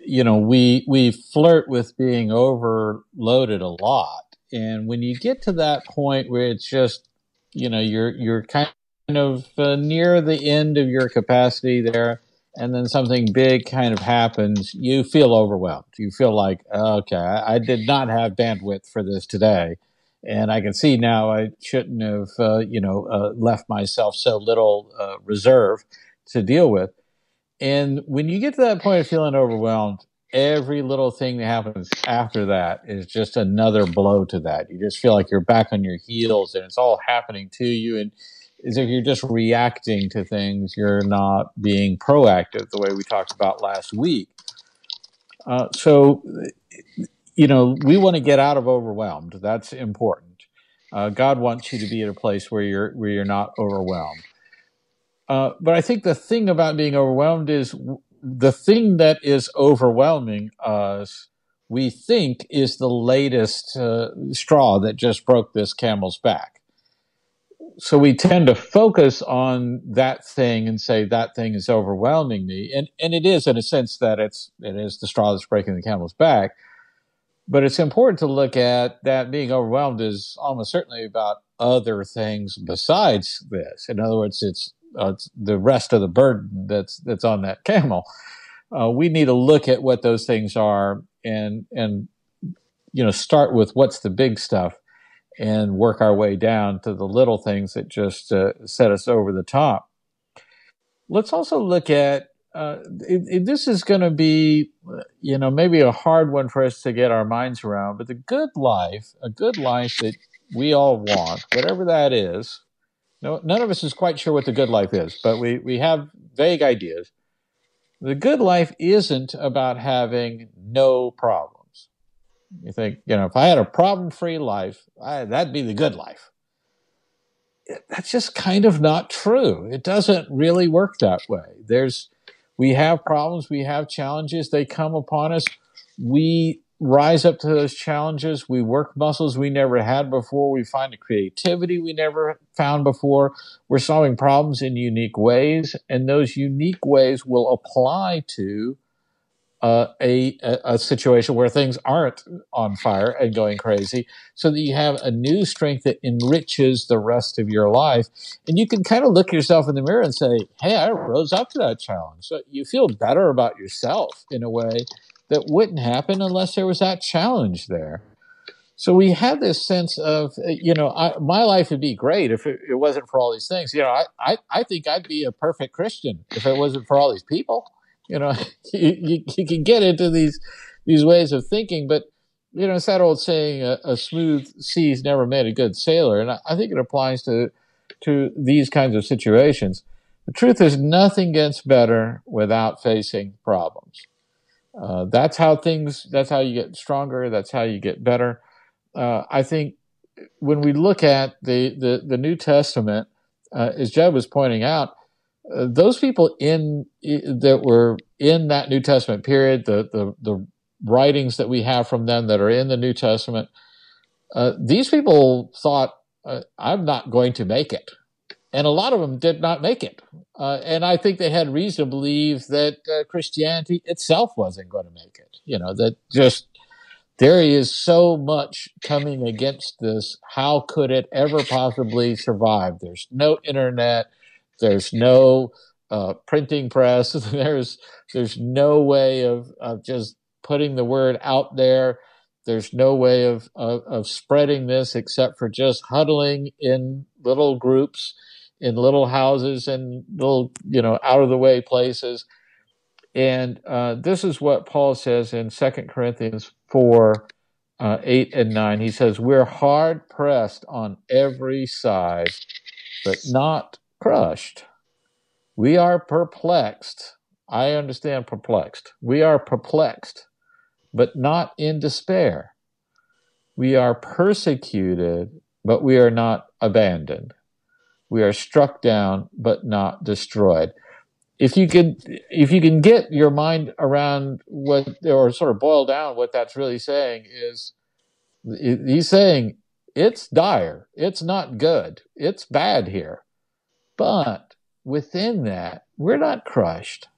you know, we we flirt with being overloaded a lot, and when you get to that point where it's just, you know, you're you're kind of uh, near the end of your capacity there, and then something big kind of happens, you feel overwhelmed. You feel like, okay, I, did not have bandwidth for this today and I can see now I shouldn't have, uh, you know, uh, left myself so little uh, reserve to deal with. And when you get to that point of feeling overwhelmed, every little thing that happens after that is just another blow to that. You just feel like you're back on your heels, and it's all happening to you, and as if you're just reacting to things. You're not being proactive the way we talked about last week. Uh, so you know, we want to get out of overwhelmed. That's important. Uh, God wants you to be at a place where you're where you're not overwhelmed. Uh, but I think the thing about being overwhelmed is w- the thing that is overwhelming us. We think is the latest uh, straw that just broke this camel's back. So we tend to focus on that thing and say that thing is overwhelming me, and and it is in a sense that it's it is the straw that's breaking the camel's back. But it's important to look at that being overwhelmed is almost certainly about other things besides this. In other words, it's uh, the rest of the burden that's that's on that camel. Uh, we need to look at what those things are and and you know start with what's the big stuff and work our way down to the little things that just uh, set us over the top. Let's also look at uh, it, it, this is going to be, you know, maybe a hard one for us to get our minds around, but the good life, a good life that we all want, whatever that is, no, none of us is quite sure what the good life is, but we, we have vague ideas. The good life isn't about having no problems. You think, you know, if I had a problem free life, I, that'd be the good life. That's just kind of not true. It doesn't really work that way. There's, we have problems, we have challenges, they come upon us. We rise up to those challenges. We work muscles we never had before. We find a creativity we never found before. We're solving problems in unique ways, and those unique ways will apply to uh, a, a situation where things aren't on fire and going crazy, so that you have a new strength that enriches the rest of your life. And you can kind of look yourself in the mirror and say, Hey, I rose up to that challenge. So you feel better about yourself in a way that wouldn't happen unless there was that challenge there. So we had this sense of, uh, you know, I, my life would be great if it, it, wasn't for all these things. You know, I, I, I, think I'd be a perfect Christian if it wasn't for all these people. You know, [laughs] you, you, you can get into these these ways of thinking, but you know, it's that old saying, a, a smooth sea's never made a good sailor, and I, I think it applies to to these kinds of situations. The truth is, nothing gets better without facing problems. Uh, that's how things. That's how you get stronger. That's how you get better. Uh, I think when we look at the the, the New Testament, uh, as Jed was pointing out, uh, those people in that were in that New Testament period, the the the writings that we have from them that are in the New Testament, uh, these people thought, "I'm not going to make it." and a lot of them did not make it. Uh, and I think they had reason to believe that uh, Christianity itself wasn't going to make it. You know, that just there is so much coming against this. How could it ever possibly survive? There's no internet. There's no uh, printing press. [laughs] there's there's no way of, of just putting the word out there. There's no way of, of, of spreading this except for just huddling in little groups in little houses and little, you know, out of the way places. And uh, this is what Paul says in Second Corinthians 4 uh, 8 and 9. He says, We're hard pressed on every side, but not crushed. We are perplexed. I understand perplexed. We are perplexed, but not in despair. We are persecuted, but we are not abandoned we are struck down but not destroyed if you can if you can get your mind around what or sort of boil down what that's really saying is he's saying it's dire it's not good it's bad here but within that we're not crushed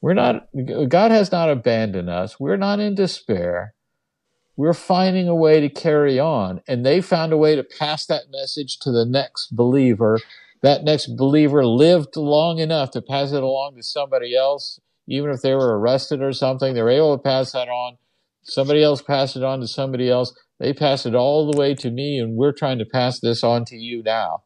we're not god has not abandoned us we're not in despair we're finding a way to carry on. And they found a way to pass that message to the next believer. That next believer lived long enough to pass it along to somebody else, even if they were arrested or something. They were able to pass that on. Somebody else passed it on to somebody else. They passed it all the way to me, and we're trying to pass this on to you now.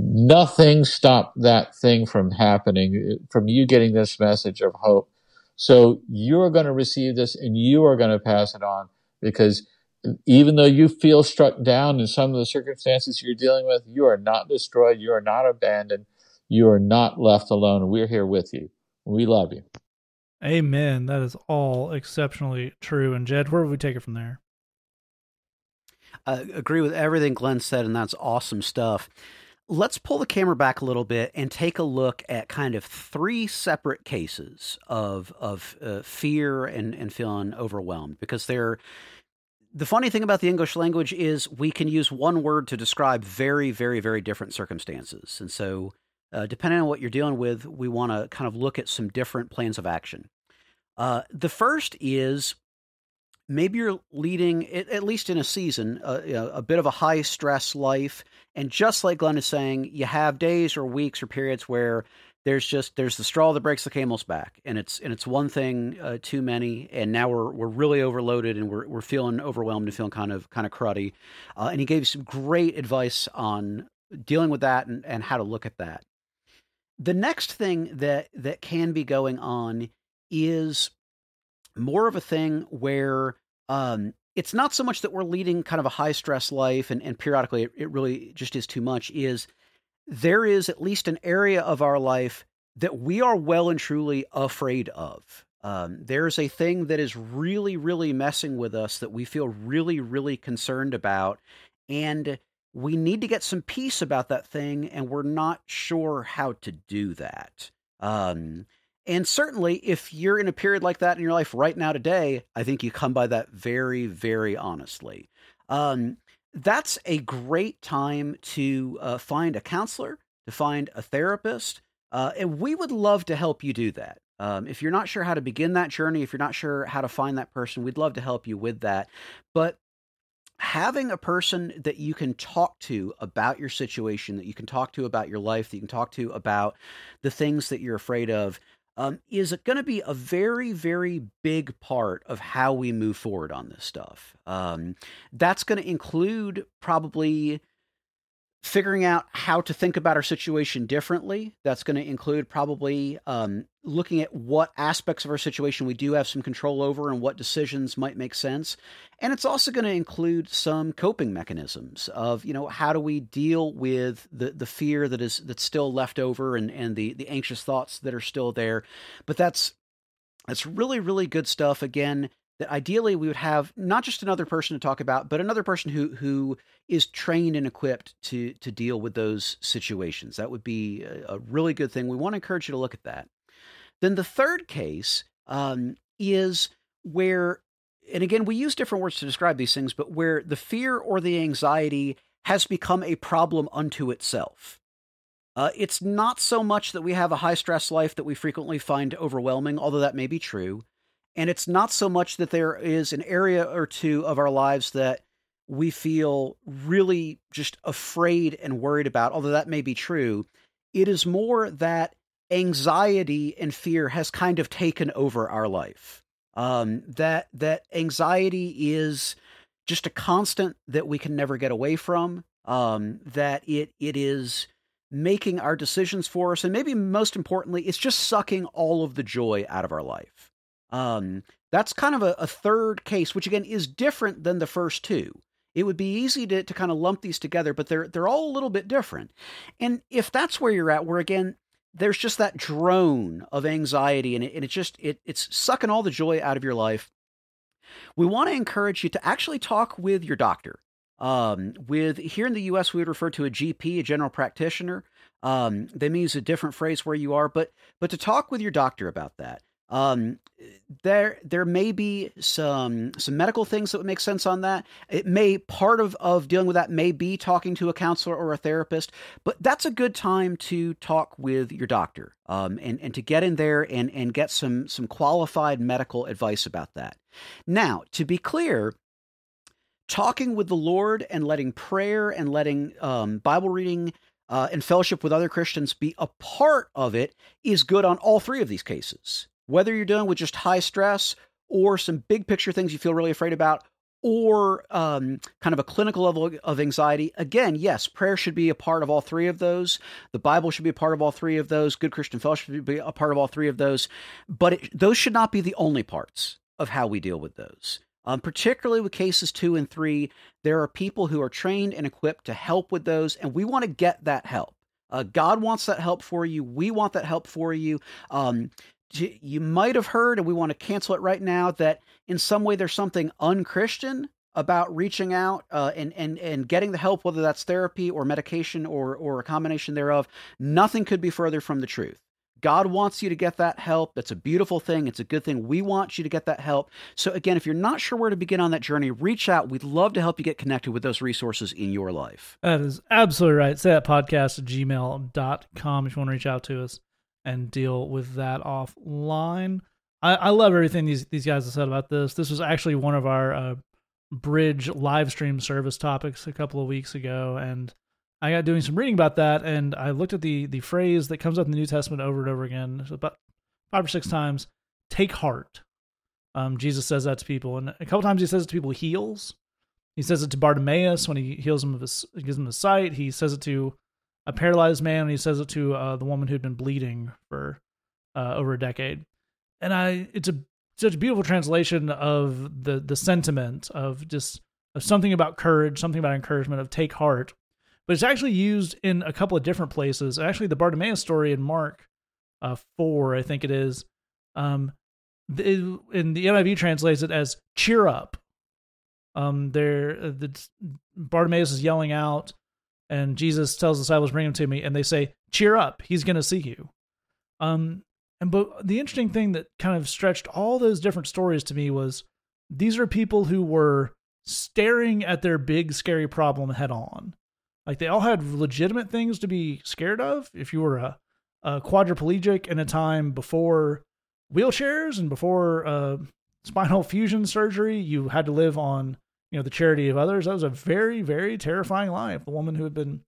Nothing stopped that thing from happening, from you getting this message of hope. So you're going to receive this and you are going to pass it on because even though you feel struck down in some of the circumstances you're dealing with, you are not destroyed. You are not abandoned. You are not left alone. We're here with you. We love you. Amen. That is all exceptionally true. And Jed, where would we take it from there? I agree with everything Glenn said, and that's awesome stuff. Let's pull the camera back a little bit and take a look at kind of three separate cases of of uh, fear and, and feeling overwhelmed because they're the funny thing about the English language is we can use one word to describe very, very, very different circumstances. And so, uh, depending on what you're dealing with, we want to kind of look at some different plans of action. Uh, the first is maybe you're leading, at least in a season, a, a bit of a high stress life. And just like Glenn is saying, you have days or weeks or periods where there's just there's the straw that breaks the camel's back, and it's and it's one thing uh, too many, and now we're we're really overloaded, and we're we're feeling overwhelmed and feeling kind of kind of cruddy. Uh, and he gave some great advice on dealing with that and, and how to look at that. The next thing that that can be going on is more of a thing where um, it's not so much that we're leading kind of a high stress life and, and periodically it, it really just is too much is there is at least an area of our life that we are well and truly afraid of. Um, there's a thing that is really, really messing with us that we feel really, really concerned about. And we need to get some peace about that thing, and we're not sure how to do that. Um, and certainly, if you're in a period like that in your life right now, today, I think you come by that very, very honestly. Um, that's a great time to uh, find a counselor, to find a therapist, uh, and we would love to help you do that. Um, if you're not sure how to begin that journey, if you're not sure how to find that person, we'd love to help you with that. But having a person that you can talk to about your situation, that you can talk to about your life, that you can talk to about the things that you're afraid of, um, is going to be a very, very big part of how we move forward on this stuff. Um, that's going to include probably figuring out how to think about our situation differently. That's going to include probably um, looking at what aspects of our situation we do have some control over and what decisions might make sense. And it's also going to include some coping mechanisms of, you know, how do we deal with the, the fear that is that's still left over and, and the, the anxious thoughts that are still there. But that's that's really, really good stuff. Again, that ideally we would have not just another person to talk about, but another person who who is trained and equipped to to deal with those situations. That would be a, a really good thing. We want to encourage you to look at that. Then the third case um, is where, and again, we use different words to describe these things, but where the fear or the anxiety has become a problem unto itself. Uh, it's not so much that we have a high stress life that we frequently find overwhelming, although that may be true. And it's not so much that there is an area or two of our lives that we feel really just afraid and worried about, although that may be true. It is more that anxiety and fear has kind of taken over our life. Um, that that anxiety is just a constant that we can never get away from. Um, that it it is making our decisions for us, and maybe most importantly, it's just sucking all of the joy out of our life. Um, that's kind of a, a third case, which again is different than the first two. It would be easy to, to kind of lump these together, but they're they're all a little bit different. And if that's where you're at, where again there's just that drone of anxiety, and it, and it just it it's sucking all the joy out of your life. We want to encourage you to actually talk with your doctor. Um, with here in the U.S., we would refer to a GP, a general practitioner. Um, they may use a different phrase where you are, but but to talk with your doctor about that. Um, there there may be some some medical things that would make sense on that. It may part of of dealing with that may be talking to a counselor or a therapist, but that's a good time to talk with your doctor um, and and to get in there and and get some some qualified medical advice about that. Now, to be clear, talking with the Lord and letting prayer and letting um, Bible reading uh, and fellowship with other Christians be a part of it is good on all three of these cases whether you're dealing with just high stress or some big picture things you feel really afraid about or um, kind of a clinical level of anxiety. Again, yes, prayer should be a part of all three of those. The Bible should be a part of all three of those. Good Christian fellowship should be a part of all three of those. But it, those should not be the only parts of how we deal with those. Um, particularly with cases two and three, there are people who are trained and equipped to help with those, and we want to get that help. Uh, God wants that help for you. We want that help for you. Um, you might have heard, and we want to cancel it right now, that in some way there's something unchristian about reaching out uh, and and and getting the help, whether that's therapy or medication or or a combination thereof, nothing could be further from the truth. God wants you to get that help. That's a beautiful thing. It's a good thing. We want you to get that help. So, again, if you're not sure where to begin on that journey, reach out. We'd love to help you get connected with those resources in your life. That is absolutely right. Say that podcast at gmail.com if you want to reach out to us and deal with that offline. I, I love everything these, these guys have said about this. This was actually one of our uh, bridge live stream service topics a couple of weeks ago. And I got doing some reading about that, and I looked at the the phrase that comes up in the New Testament over and over again, about five or six times. Take heart. Um, Jesus says that to people, and a couple times he says it to people he heals. He says it to Bartimaeus when he heals him of his, gives him the sight. He says it to a paralyzed man, and he says it to uh, the woman who'd been bleeding for uh, over a decade. And I, it's a such a beautiful translation of the the sentiment of just of something about courage, something about encouragement, of take heart but it's actually used in a couple of different places. Actually, the Bartimaeus story in Mark uh, 4, I think it is, um, the, in the NIV translates it as cheer up. Um, there, uh, the, Bartimaeus is yelling out, and Jesus tells the disciples, "Bring him to me," and they say, "Cheer up, he's going to see you." Um, and but the interesting thing that kind of stretched all those different stories to me was these are people who were staring at their big scary problem head on. Like they all had legitimate things to be scared of. If you were a, a quadriplegic in a time before wheelchairs and before uh, spinal fusion surgery, you had to live on you know the charity of others. That was a very very terrifying life. The woman who had been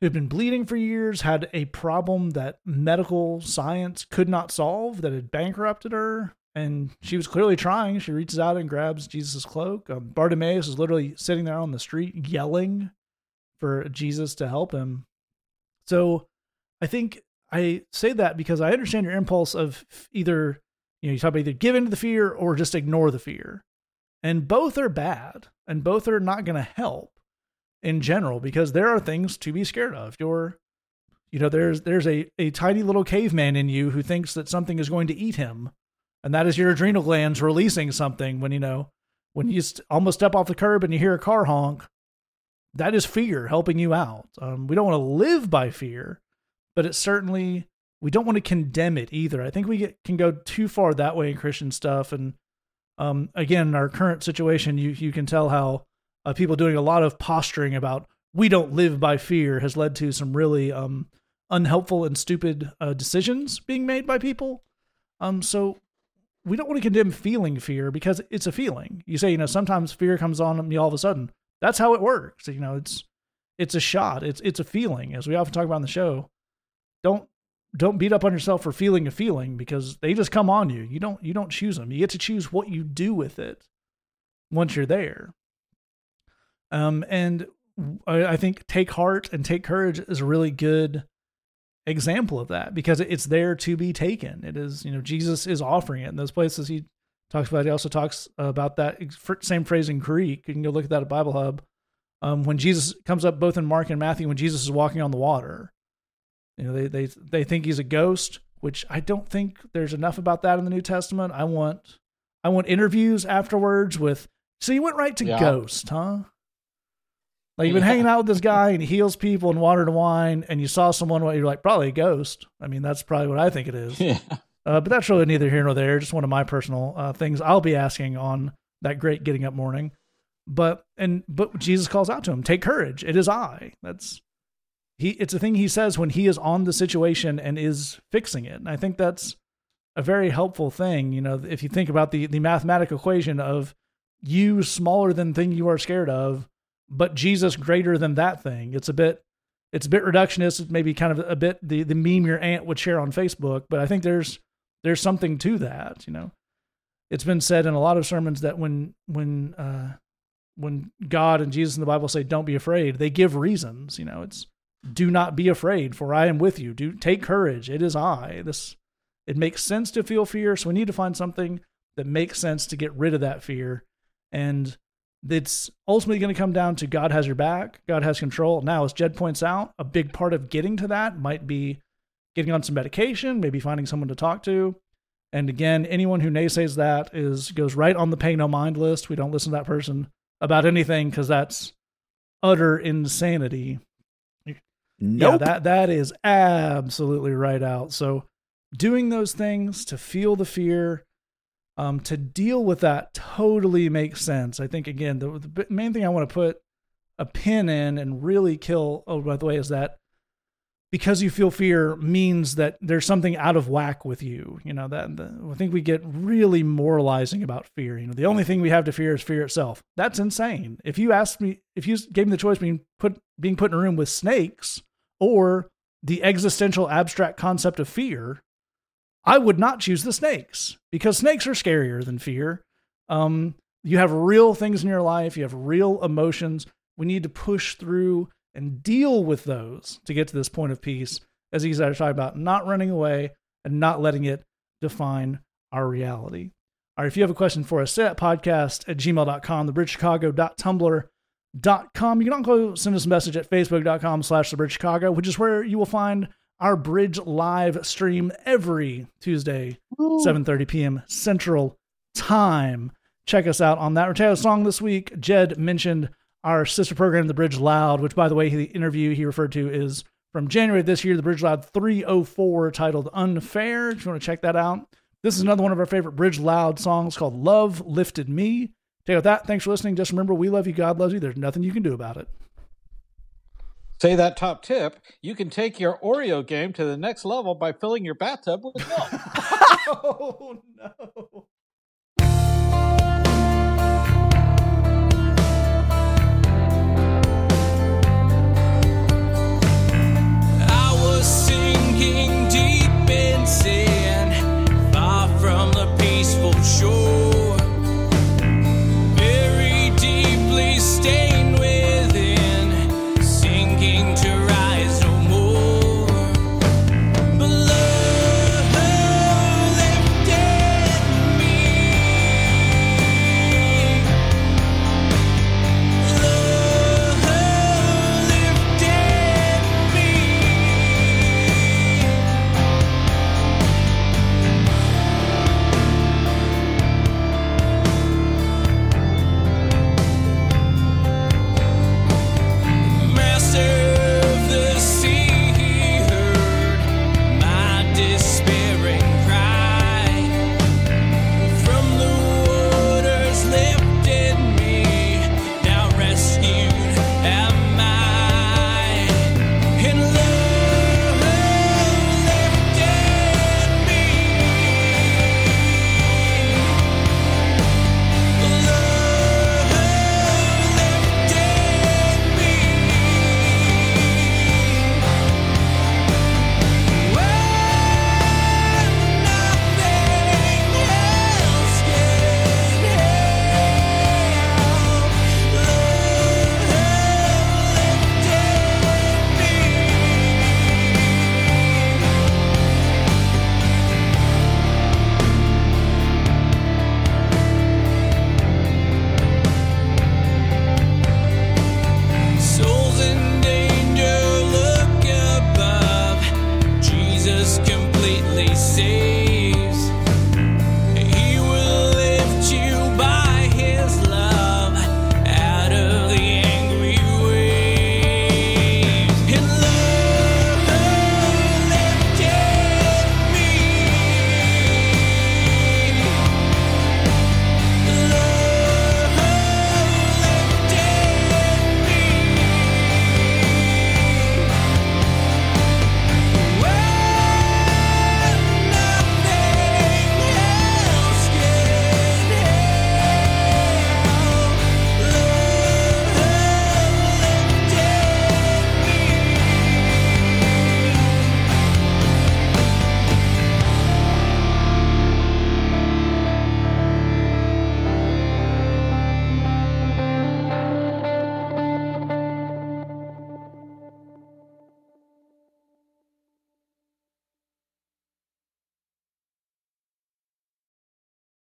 who had been bleeding for years had a problem that medical science could not solve that had bankrupted her and she was clearly trying. She reaches out and grabs Jesus' cloak. Um, Bartimaeus is literally sitting there on the street yelling for Jesus to help him. So I think I say that because I understand your impulse of either, you know, you talk about either give in to the fear or just ignore the fear. And both are bad and both are not going to help in general because there are things to be scared of. You're, you know, there's, there's a, a tiny little caveman in you who thinks that something is going to eat him. And that is your adrenal glands releasing something when, you know, when you st- almost step off the curb and you hear a car honk, that is fear helping you out. Um, we don't want to live by fear, but it's certainly we don't want to condemn it either. I think we get, can go too far that way in Christian stuff. And um, again, in our current situation, you you can tell how uh, people doing a lot of posturing about we don't live by fear has led to some really um, unhelpful and stupid uh, decisions being made by people. Um, so we don't want to condemn feeling fear because it's a feeling. You say, you know, sometimes fear comes on me all of a sudden that's how it works. You know, it's it's a shot. It's it's a feeling, as we often talk about on the show. Don't don't beat up on yourself for feeling a feeling because they just come on you. You don't you don't choose them. You get to choose what you do with it once you're there. Um, and I, I think take heart and take courage is a really good example of that because it's there to be taken. It is, you know, Jesus is offering it in those places. He talks about. He also talks about that same phrase in Greek. You can go look at that at Bible Hub. Um, when Jesus comes up both in Mark and Matthew, when Jesus is walking on the water, you know they they they think he's a ghost, which I don't think there's enough about that in the New Testament. I want I want interviews afterwards with. So you went right to yeah. ghost, huh? Like you've been yeah. hanging out with this guy and he heals people and water to wine, and you saw someone what you're like probably a ghost. I mean, that's probably what I think it is. [laughs] Yeah. Uh, but that's really neither here nor there. Just one of my personal uh, things I'll be asking on that great getting up morning. But and but Jesus calls out to him, "Take courage. It is I." That's he. It's a thing he says when he is on the situation and is fixing it. And I think that's a very helpful thing. You know, if you think about the the mathematical equation of you smaller than thing you are scared of, but Jesus greater than that thing. It's a bit it's a bit reductionist. It's maybe kind of a bit the the meme your aunt would share on Facebook. But I think there's there's something to that, you know. It's been said in a lot of sermons that when when uh, when God and Jesus in the Bible say don't be afraid, they give reasons, you know. It's do not be afraid for I am with you. Do take courage. It is I. This it makes sense to feel fear, so we need to find something that makes sense to get rid of that fear. And it's ultimately going to come down to God has your back, God has control. Now, as Jed points out, a big part of getting to that might be getting on some medication, maybe finding someone to talk to. And again, anyone who naysays that is goes right on the pay no mind list. We don't listen to that person about anything because that's utter insanity. Nope. Yeah, that that is absolutely right out. So doing those things to feel the fear, um, to deal with that totally makes sense. I think again, the, the main thing I want to put a pin in and really kill. Oh, by the way, is that because you feel fear means that there's something out of whack with you. You know that I think we get really moralizing about fear. You know, the only thing we have to fear is fear itself. That's insane. If you asked me, if you gave me the choice being put being put in a room with snakes or the existential abstract concept of fear, I would not choose the snakes because snakes are scarier than fear. Um, you have real things in your life, you have real emotions. We need to push through and deal with those to get to this point of peace, as guys talking about, not running away and not letting it define our reality. All right, if you have a question for us, say at podcast at gmail.com, thebridgechicago.tumblr.com. You can also send us a message at facebook.com slash thebridgechicago, which is where you will find our Bridge live stream every Tuesday, 7.30 p.m. Central Time. Check us out on that. A song this week. Jed mentioned our sister program, The Bridge Loud, which, by the way, the interview he referred to is from January this year, The Bridge Loud 304, titled Unfair. If you want to check that out, this is another one of our favorite Bridge Loud songs called Love Lifted Me. Take with that. Thanks for listening. Just remember, we love you. God loves you. There's nothing you can do about it. Say that top tip. You can take your Oreo game to the next level by filling your bathtub with milk. [laughs] oh, no. sinking deep inside.